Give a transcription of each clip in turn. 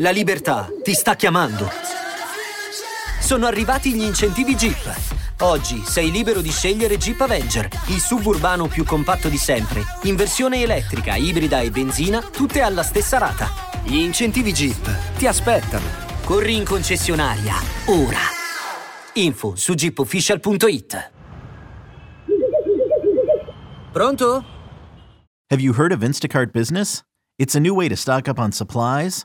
La libertà ti sta chiamando. Sono arrivati gli incentivi Jeep. Oggi sei libero di scegliere Jeep Avenger, il suburbano più compatto di sempre, in versione elettrica, ibrida e benzina, tutte alla stessa rata. Gli incentivi Jeep ti aspettano. Corri in concessionaria, ora. Info su jeepofficial.it. Pronto? Have you heard of Instacart Business? It's a new way to stock up on supplies,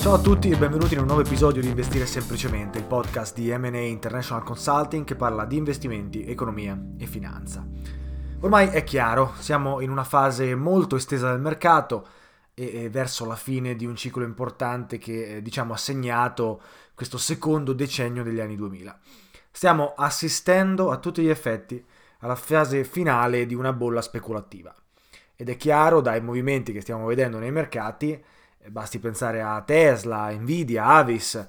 Ciao a tutti e benvenuti in un nuovo episodio di Investire Semplicemente, il podcast di M&A International Consulting che parla di investimenti, economia e finanza. Ormai è chiaro, siamo in una fase molto estesa del mercato e, verso la fine di un ciclo importante che eh, diciamo ha segnato questo secondo decennio degli anni 2000. Stiamo assistendo a tutti gli effetti alla fase finale di una bolla speculativa. Ed è chiaro dai movimenti che stiamo vedendo nei mercati basti pensare a Tesla, Nvidia, Avis.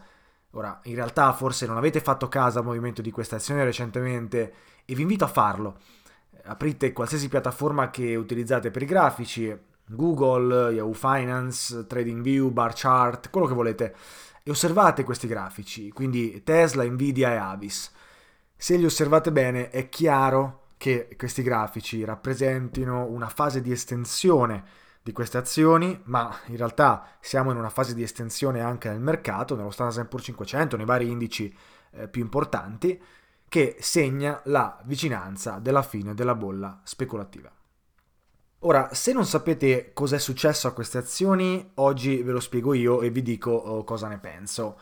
Ora, in realtà forse non avete fatto caso al movimento di questa azione recentemente e vi invito a farlo. Aprite qualsiasi piattaforma che utilizzate per i grafici, Google, Yahoo Finance, TradingView, Bar Chart, quello che volete, e osservate questi grafici, quindi Tesla, Nvidia e Avis. Se li osservate bene è chiaro che questi grafici rappresentino una fase di estensione di queste azioni, ma in realtà siamo in una fase di estensione anche nel mercato, nello Standard Poor's 500, nei vari indici eh, più importanti, che segna la vicinanza della fine della bolla speculativa. Ora, se non sapete cosa è successo a queste azioni, oggi ve lo spiego io e vi dico oh, cosa ne penso.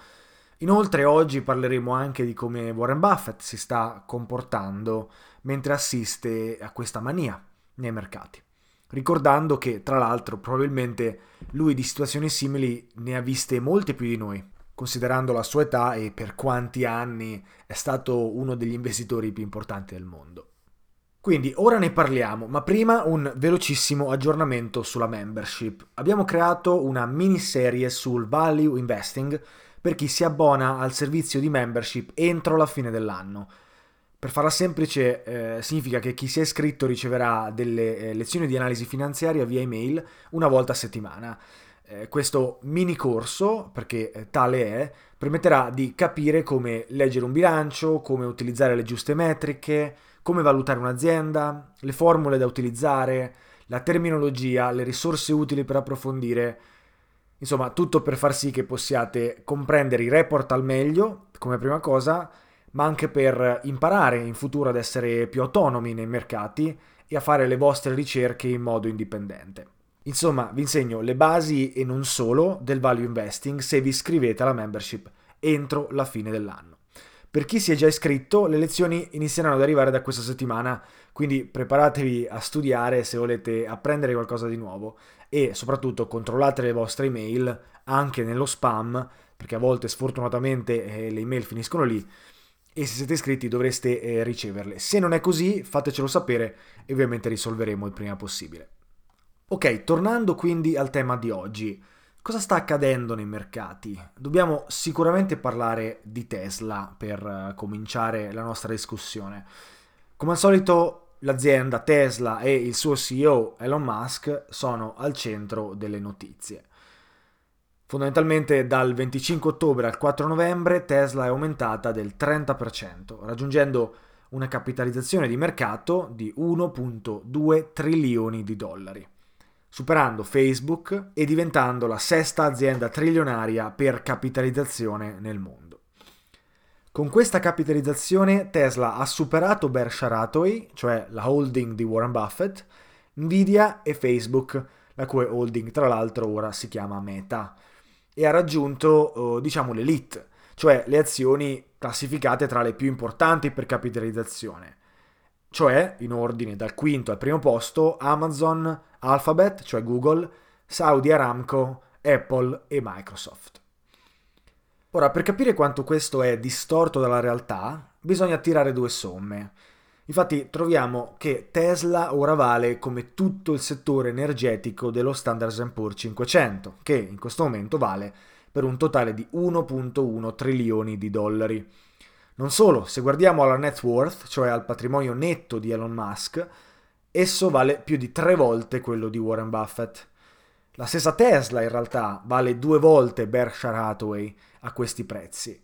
Inoltre oggi parleremo anche di come Warren Buffett si sta comportando mentre assiste a questa mania nei mercati ricordando che tra l'altro probabilmente lui di situazioni simili ne ha viste molte più di noi, considerando la sua età e per quanti anni è stato uno degli investitori più importanti del mondo. Quindi ora ne parliamo, ma prima un velocissimo aggiornamento sulla membership. Abbiamo creato una miniserie sul value investing per chi si abbona al servizio di membership entro la fine dell'anno per farla semplice, eh, significa che chi si è iscritto riceverà delle eh, lezioni di analisi finanziaria via email una volta a settimana. Eh, questo mini corso, perché eh, tale è, permetterà di capire come leggere un bilancio, come utilizzare le giuste metriche, come valutare un'azienda, le formule da utilizzare, la terminologia, le risorse utili per approfondire. Insomma, tutto per far sì che possiate comprendere i report al meglio, come prima cosa, ma anche per imparare in futuro ad essere più autonomi nei mercati e a fare le vostre ricerche in modo indipendente. Insomma, vi insegno le basi e non solo del value investing se vi iscrivete alla membership entro la fine dell'anno. Per chi si è già iscritto, le lezioni inizieranno ad arrivare da questa settimana, quindi preparatevi a studiare se volete apprendere qualcosa di nuovo e soprattutto controllate le vostre email anche nello spam, perché a volte sfortunatamente eh, le email finiscono lì e se siete iscritti dovreste eh, riceverle. Se non è così, fatecelo sapere e ovviamente risolveremo il prima possibile. Ok, tornando quindi al tema di oggi. Cosa sta accadendo nei mercati? Dobbiamo sicuramente parlare di Tesla per uh, cominciare la nostra discussione. Come al solito l'azienda Tesla e il suo CEO Elon Musk sono al centro delle notizie. Fondamentalmente dal 25 ottobre al 4 novembre Tesla è aumentata del 30%, raggiungendo una capitalizzazione di mercato di 1.2 trilioni di dollari, superando Facebook e diventando la sesta azienda trilionaria per capitalizzazione nel mondo. Con questa capitalizzazione Tesla ha superato Berkshire Hathaway, cioè la holding di Warren Buffett, Nvidia e Facebook, la cui holding tra l'altro ora si chiama Meta, e ha raggiunto eh, diciamo l'elite, cioè le azioni classificate tra le più importanti per capitalizzazione, cioè in ordine dal quinto al primo posto Amazon, Alphabet, cioè Google, Saudi Aramco, Apple e Microsoft. Ora, per capire quanto questo è distorto dalla realtà, bisogna tirare due somme. Infatti troviamo che Tesla ora vale come tutto il settore energetico dello Standard Poor's 500, che in questo momento vale per un totale di 1.1 trilioni di dollari. Non solo, se guardiamo alla net worth, cioè al patrimonio netto di Elon Musk, esso vale più di tre volte quello di Warren Buffett. La stessa Tesla in realtà vale due volte Berkshire Hathaway a questi prezzi.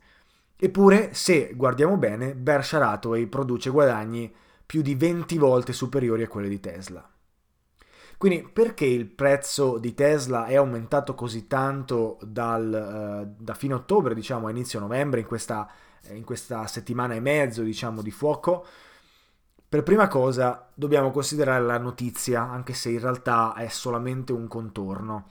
Eppure, se guardiamo bene, Berkshire Hathaway produce guadagni più di 20 volte superiori a quelli di Tesla. Quindi perché il prezzo di Tesla è aumentato così tanto dal, uh, da fine ottobre, diciamo, a inizio novembre, in questa, in questa settimana e mezzo, diciamo, di fuoco? Per prima cosa dobbiamo considerare la notizia, anche se in realtà è solamente un contorno.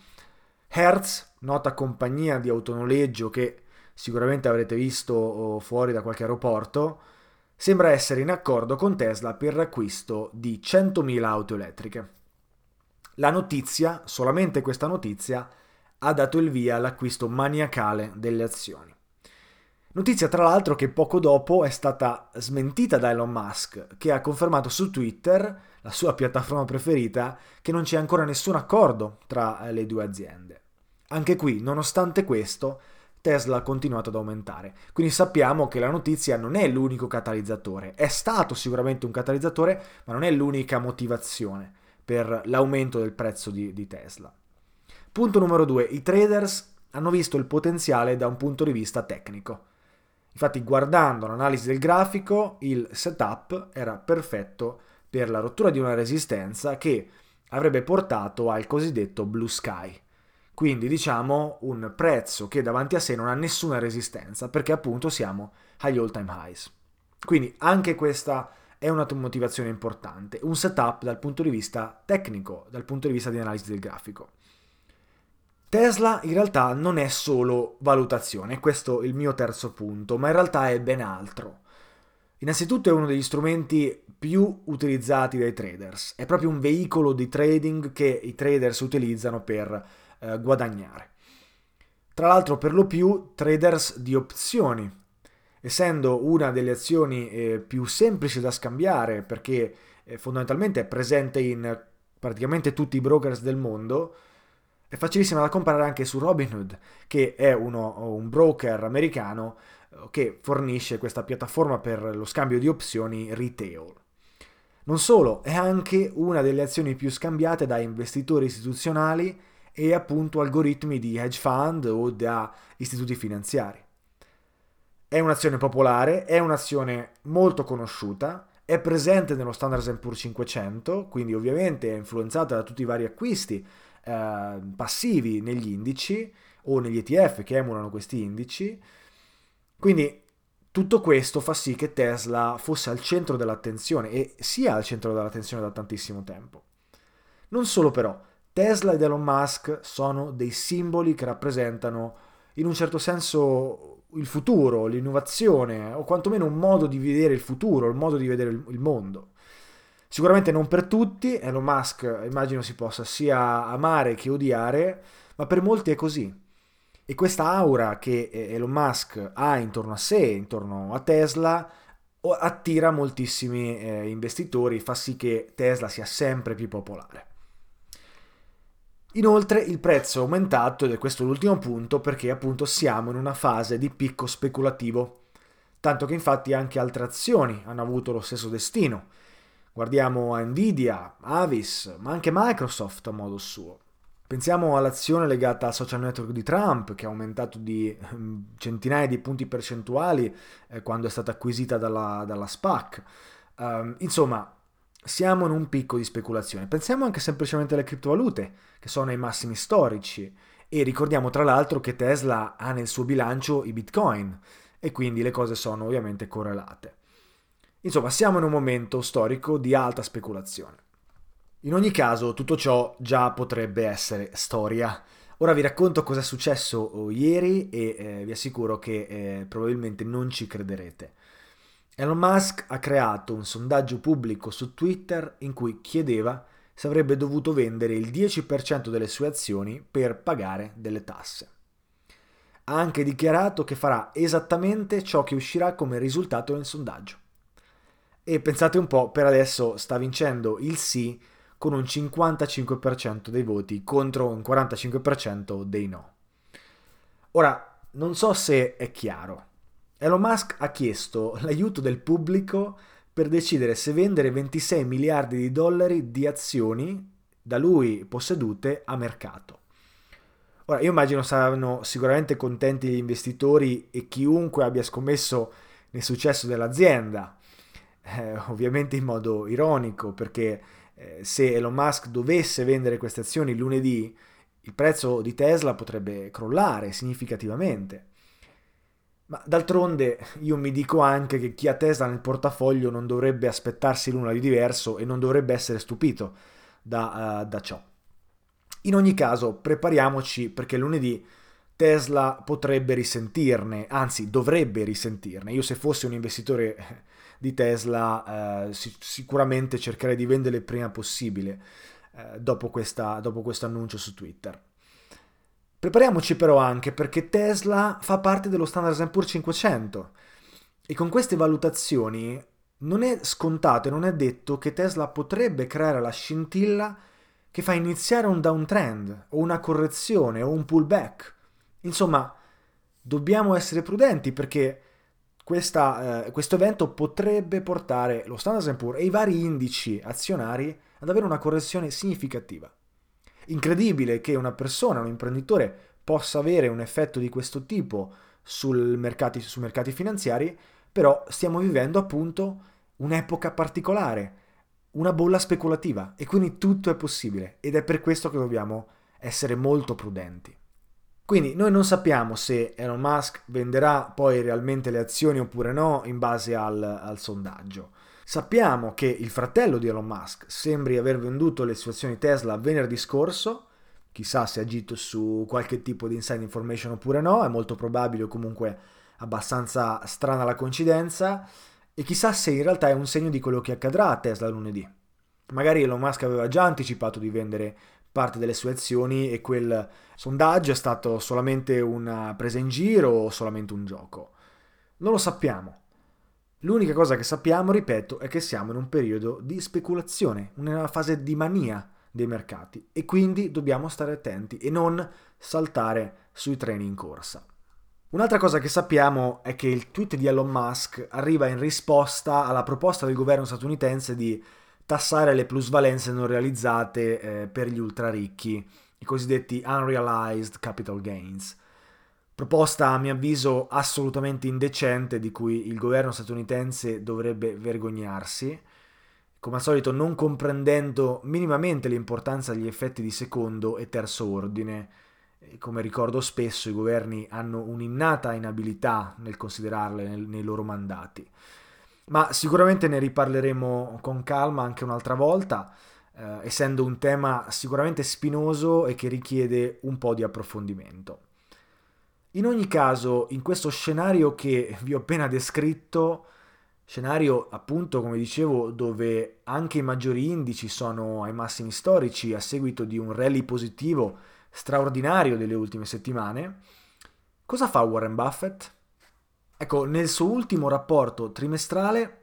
Hertz, nota compagnia di autonoleggio che sicuramente avrete visto oh, fuori da qualche aeroporto, sembra essere in accordo con Tesla per l'acquisto di 100.000 auto elettriche. La notizia, solamente questa notizia, ha dato il via all'acquisto maniacale delle azioni. Notizia tra l'altro che poco dopo è stata smentita da Elon Musk, che ha confermato su Twitter, la sua piattaforma preferita, che non c'è ancora nessun accordo tra le due aziende. Anche qui, nonostante questo, Tesla ha continuato ad aumentare. Quindi sappiamo che la notizia non è l'unico catalizzatore. È stato sicuramente un catalizzatore, ma non è l'unica motivazione per l'aumento del prezzo di, di Tesla. Punto numero due. I traders hanno visto il potenziale da un punto di vista tecnico. Infatti, guardando l'analisi del grafico, il setup era perfetto per la rottura di una resistenza che avrebbe portato al cosiddetto blue sky. Quindi diciamo un prezzo che davanti a sé non ha nessuna resistenza perché appunto siamo agli all time highs. Quindi anche questa è una motivazione importante, un setup dal punto di vista tecnico, dal punto di vista di analisi del grafico. Tesla in realtà non è solo valutazione, questo è il mio terzo punto, ma in realtà è ben altro. Innanzitutto è uno degli strumenti più utilizzati dai traders, è proprio un veicolo di trading che i traders utilizzano per eh, guadagnare. Tra l'altro per lo più traders di opzioni, essendo una delle azioni eh, più semplici da scambiare perché eh, fondamentalmente è presente in praticamente tutti i brokers del mondo, è facilissima da comprare anche su Robinhood, che è uno, un broker americano eh, che fornisce questa piattaforma per lo scambio di opzioni retail. Non solo, è anche una delle azioni più scambiate da investitori istituzionali e appunto algoritmi di hedge fund o da istituti finanziari. È un'azione popolare, è un'azione molto conosciuta, è presente nello Standard Poor's 500, quindi ovviamente è influenzata da tutti i vari acquisti eh, passivi negli indici o negli ETF che emulano questi indici. Quindi tutto questo fa sì che Tesla fosse al centro dell'attenzione e sia al centro dell'attenzione da tantissimo tempo. Non solo però, Tesla ed Elon Musk sono dei simboli che rappresentano in un certo senso il futuro, l'innovazione o quantomeno un modo di vedere il futuro, il modo di vedere il mondo. Sicuramente non per tutti, Elon Musk immagino si possa sia amare che odiare, ma per molti è così. E questa aura che Elon Musk ha intorno a sé, intorno a Tesla, attira moltissimi eh, investitori, fa sì che Tesla sia sempre più popolare. Inoltre il prezzo è aumentato, ed è questo l'ultimo punto, perché appunto siamo in una fase di picco speculativo. tanto che infatti anche altre azioni hanno avuto lo stesso destino. Guardiamo a Nvidia, Avis, ma anche Microsoft a modo suo. Pensiamo all'azione legata al social network di Trump, che ha aumentato di ehm, centinaia di punti percentuali eh, quando è stata acquisita dalla, dalla SPAC. Um, insomma, siamo in un picco di speculazione. Pensiamo anche semplicemente alle criptovalute, che sono ai massimi storici. E ricordiamo tra l'altro che Tesla ha nel suo bilancio i bitcoin e quindi le cose sono ovviamente correlate. Insomma, siamo in un momento storico di alta speculazione. In ogni caso, tutto ciò già potrebbe essere storia. Ora vi racconto cosa è successo ieri e eh, vi assicuro che eh, probabilmente non ci crederete. Elon Musk ha creato un sondaggio pubblico su Twitter in cui chiedeva se avrebbe dovuto vendere il 10% delle sue azioni per pagare delle tasse. Ha anche dichiarato che farà esattamente ciò che uscirà come risultato del sondaggio. E pensate un po', per adesso sta vincendo il sì con un 55% dei voti contro un 45% dei no. Ora, non so se è chiaro. Elon Musk ha chiesto l'aiuto del pubblico per decidere se vendere 26 miliardi di dollari di azioni da lui possedute a mercato. Ora, io immagino saranno sicuramente contenti gli investitori e chiunque abbia scommesso nel successo dell'azienda, eh, ovviamente in modo ironico, perché eh, se Elon Musk dovesse vendere queste azioni lunedì, il prezzo di Tesla potrebbe crollare significativamente. Ma d'altronde io mi dico anche che chi ha Tesla nel portafoglio non dovrebbe aspettarsi l'una di diverso e non dovrebbe essere stupito da, uh, da ciò. In ogni caso, prepariamoci perché lunedì Tesla potrebbe risentirne, anzi dovrebbe risentirne. Io se fossi un investitore di Tesla, eh, sicuramente cercherei di vendere il prima possibile eh, dopo, questo annuncio su Twitter. Prepariamoci però anche perché Tesla fa parte dello Standard Poor's 500 e con queste valutazioni non è scontato e non è detto che Tesla potrebbe creare la scintilla che fa iniziare un downtrend o una correzione o un pullback. Insomma, dobbiamo essere prudenti perché questa, eh, questo evento potrebbe portare lo Standard Poor's e i vari indici azionari ad avere una correzione significativa. Incredibile che una persona, un imprenditore, possa avere un effetto di questo tipo mercati, sui mercati finanziari, però stiamo vivendo appunto un'epoca particolare, una bolla speculativa e quindi tutto è possibile ed è per questo che dobbiamo essere molto prudenti. Quindi noi non sappiamo se Elon Musk venderà poi realmente le azioni oppure no in base al, al sondaggio. Sappiamo che il fratello di Elon Musk sembri aver venduto le sue azioni Tesla venerdì scorso, chissà se ha agito su qualche tipo di inside information oppure no, è molto probabile o comunque abbastanza strana la coincidenza, e chissà se in realtà è un segno di quello che accadrà a Tesla lunedì. Magari Elon Musk aveva già anticipato di vendere parte delle sue azioni e quel sondaggio è stato solamente una presa in giro o solamente un gioco. Non lo sappiamo. L'unica cosa che sappiamo, ripeto, è che siamo in un periodo di speculazione, una fase di mania dei mercati e quindi dobbiamo stare attenti e non saltare sui treni in corsa. Un'altra cosa che sappiamo è che il tweet di Elon Musk arriva in risposta alla proposta del governo statunitense di tassare le plusvalenze non realizzate eh, per gli ultra ricchi, i cosiddetti unrealized capital gains. Proposta a mio avviso assolutamente indecente di cui il governo statunitense dovrebbe vergognarsi, come al solito non comprendendo minimamente l'importanza degli effetti di secondo e terzo ordine. Come ricordo spesso i governi hanno un'innata inabilità nel considerarle nei loro mandati ma sicuramente ne riparleremo con calma anche un'altra volta, eh, essendo un tema sicuramente spinoso e che richiede un po' di approfondimento. In ogni caso, in questo scenario che vi ho appena descritto, scenario appunto come dicevo dove anche i maggiori indici sono ai massimi storici a seguito di un rally positivo straordinario delle ultime settimane, cosa fa Warren Buffett? Ecco, nel suo ultimo rapporto trimestrale,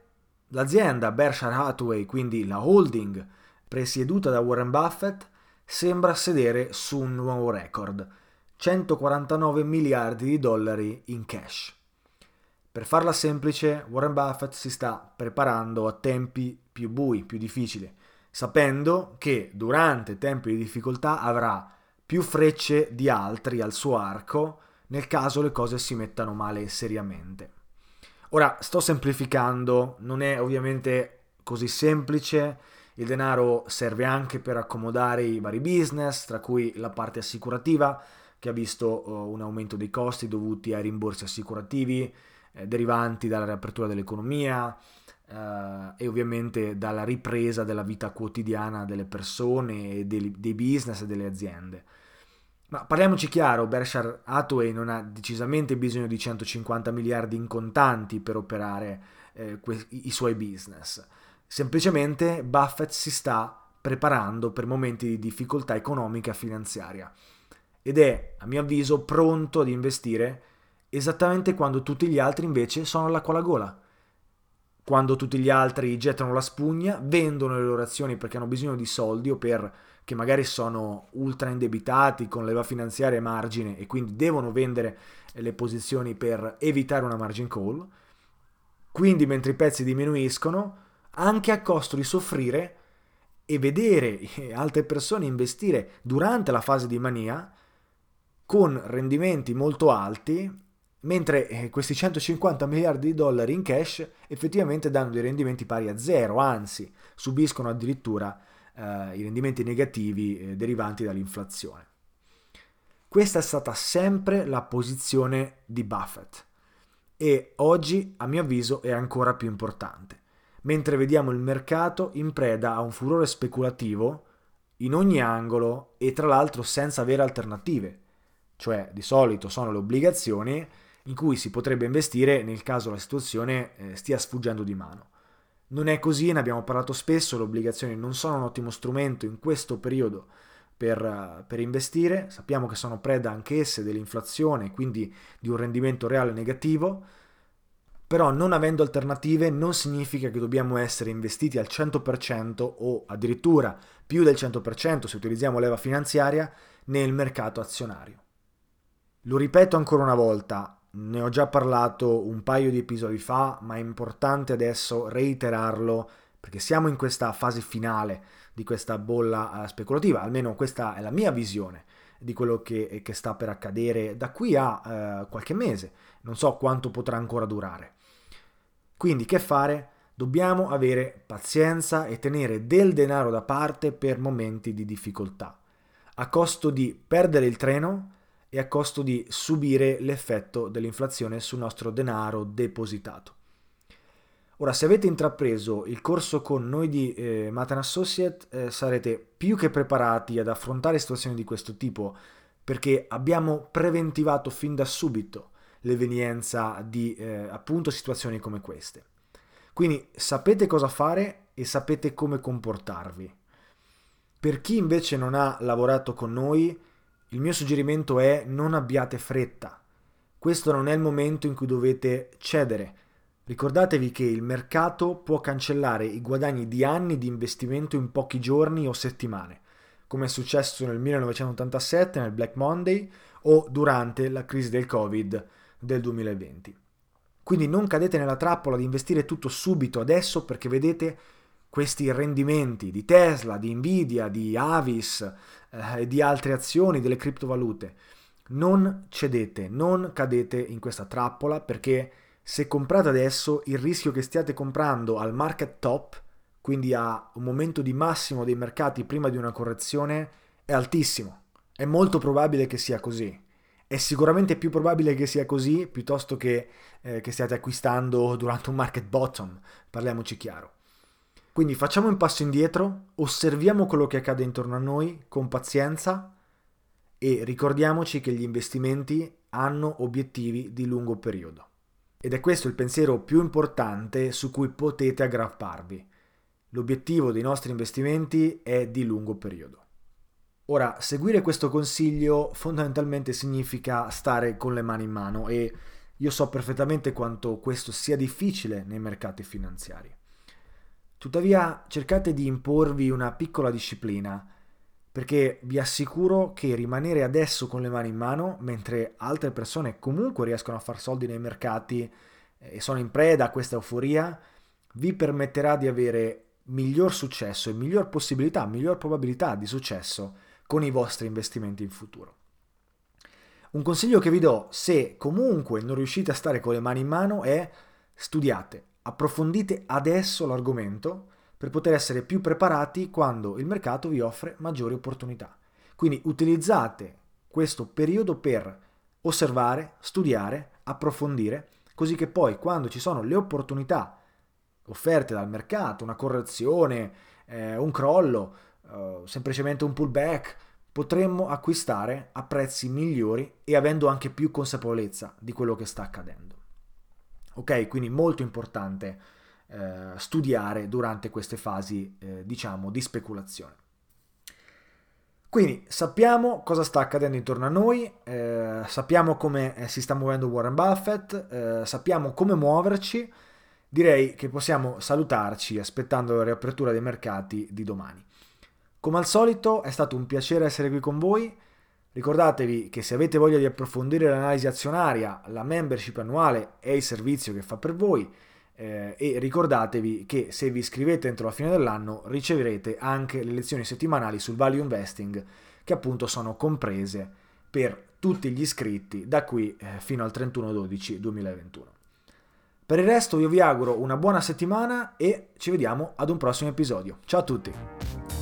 l'azienda Berkshire Hathaway, quindi la holding presieduta da Warren Buffett, sembra sedere su un nuovo record, 149 miliardi di dollari in cash. Per farla semplice, Warren Buffett si sta preparando a tempi più bui, più difficili, sapendo che durante tempi di difficoltà avrà più frecce di altri al suo arco nel caso le cose si mettano male seriamente. Ora, sto semplificando, non è ovviamente così semplice, il denaro serve anche per accomodare i vari business, tra cui la parte assicurativa, che ha visto uh, un aumento dei costi dovuti ai rimborsi assicurativi eh, derivanti dalla riapertura dell'economia eh, e ovviamente dalla ripresa della vita quotidiana delle persone e dei, dei business e delle aziende. Ma parliamoci chiaro, Berkshire Hathaway non ha decisamente bisogno di 150 miliardi in contanti per operare eh, que- i suoi business. Semplicemente Buffett si sta preparando per momenti di difficoltà economica e finanziaria ed è, a mio avviso, pronto ad investire esattamente quando tutti gli altri invece sono all'acqua alla gola. Quando tutti gli altri gettano la spugna, vendono le loro azioni perché hanno bisogno di soldi o per che magari sono ultra indebitati con leva finanziaria e margine e quindi devono vendere le posizioni per evitare una margin call. Quindi mentre i pezzi diminuiscono, anche a costo di soffrire e vedere altre persone investire durante la fase di mania con rendimenti molto alti, mentre eh, questi 150 miliardi di dollari in cash effettivamente danno dei rendimenti pari a zero, anzi subiscono addirittura eh, i rendimenti negativi eh, derivanti dall'inflazione. Questa è stata sempre la posizione di Buffett e oggi, a mio avviso, è ancora più importante, mentre vediamo il mercato in preda a un furore speculativo in ogni angolo e tra l'altro senza avere alternative, cioè di solito sono le obbligazioni in cui si potrebbe investire nel caso la situazione eh, stia sfuggendo di mano. Non è così, ne abbiamo parlato spesso, le obbligazioni non sono un ottimo strumento in questo periodo per, per investire, sappiamo che sono preda anch'esse dell'inflazione, quindi di un rendimento reale negativo, però non avendo alternative non significa che dobbiamo essere investiti al 100% o addirittura più del 100% se utilizziamo leva finanziaria nel mercato azionario. Lo ripeto ancora una volta, ne ho già parlato un paio di episodi fa, ma è importante adesso reiterarlo perché siamo in questa fase finale di questa bolla eh, speculativa, almeno questa è la mia visione di quello che, che sta per accadere da qui a eh, qualche mese, non so quanto potrà ancora durare. Quindi che fare? Dobbiamo avere pazienza e tenere del denaro da parte per momenti di difficoltà, a costo di perdere il treno e a costo di subire l'effetto dell'inflazione sul nostro denaro depositato. Ora, se avete intrapreso il corso con noi di eh, Matan Associate, eh, sarete più che preparati ad affrontare situazioni di questo tipo, perché abbiamo preventivato fin da subito l'evenienza di eh, appunto situazioni come queste. Quindi sapete cosa fare e sapete come comportarvi. Per chi invece non ha lavorato con noi, il mio suggerimento è non abbiate fretta. Questo non è il momento in cui dovete cedere. Ricordatevi che il mercato può cancellare i guadagni di anni di investimento in pochi giorni o settimane, come è successo nel 1987 nel Black Monday o durante la crisi del Covid del 2020. Quindi non cadete nella trappola di investire tutto subito adesso perché vedete questi rendimenti di Tesla, di Nvidia, di Avis eh, e di altre azioni delle criptovalute. Non cedete, non cadete in questa trappola perché se comprate adesso il rischio che stiate comprando al market top, quindi a un momento di massimo dei mercati prima di una correzione, è altissimo. È molto probabile che sia così. È sicuramente più probabile che sia così piuttosto che, eh, che stiate acquistando durante un market bottom, parliamoci chiaro. Quindi facciamo un passo indietro, osserviamo quello che accade intorno a noi con pazienza e ricordiamoci che gli investimenti hanno obiettivi di lungo periodo. Ed è questo il pensiero più importante su cui potete aggrapparvi. L'obiettivo dei nostri investimenti è di lungo periodo. Ora, seguire questo consiglio fondamentalmente significa stare con le mani in mano e io so perfettamente quanto questo sia difficile nei mercati finanziari. Tuttavia cercate di imporvi una piccola disciplina, perché vi assicuro che rimanere adesso con le mani in mano, mentre altre persone comunque riescono a far soldi nei mercati, e sono in preda a questa euforia, vi permetterà di avere miglior successo e miglior possibilità, miglior probabilità di successo con i vostri investimenti in futuro. Un consiglio che vi do se comunque non riuscite a stare con le mani in mano è studiate, approfondite adesso l'argomento per poter essere più preparati quando il mercato vi offre maggiori opportunità. Quindi utilizzate questo periodo per osservare, studiare, approfondire, così che poi quando ci sono le opportunità offerte dal mercato, una correzione, eh, un crollo, eh, semplicemente un pullback, potremmo acquistare a prezzi migliori e avendo anche più consapevolezza di quello che sta accadendo. Ok, quindi molto importante eh, studiare durante queste fasi, eh, diciamo, di speculazione. Quindi sappiamo cosa sta accadendo intorno a noi, eh, sappiamo come eh, si sta muovendo Warren Buffett, eh, sappiamo come muoverci, direi che possiamo salutarci aspettando la riapertura dei mercati di domani. Come al solito è stato un piacere essere qui con voi, ricordatevi che se avete voglia di approfondire l'analisi azionaria, la membership annuale è il servizio che fa per voi eh, e ricordatevi che se vi iscrivete entro la fine dell'anno riceverete anche le lezioni settimanali sul value investing che appunto sono comprese per tutti gli iscritti da qui eh, fino al 31-12-2021. Per il resto io vi auguro una buona settimana e ci vediamo ad un prossimo episodio. Ciao a tutti!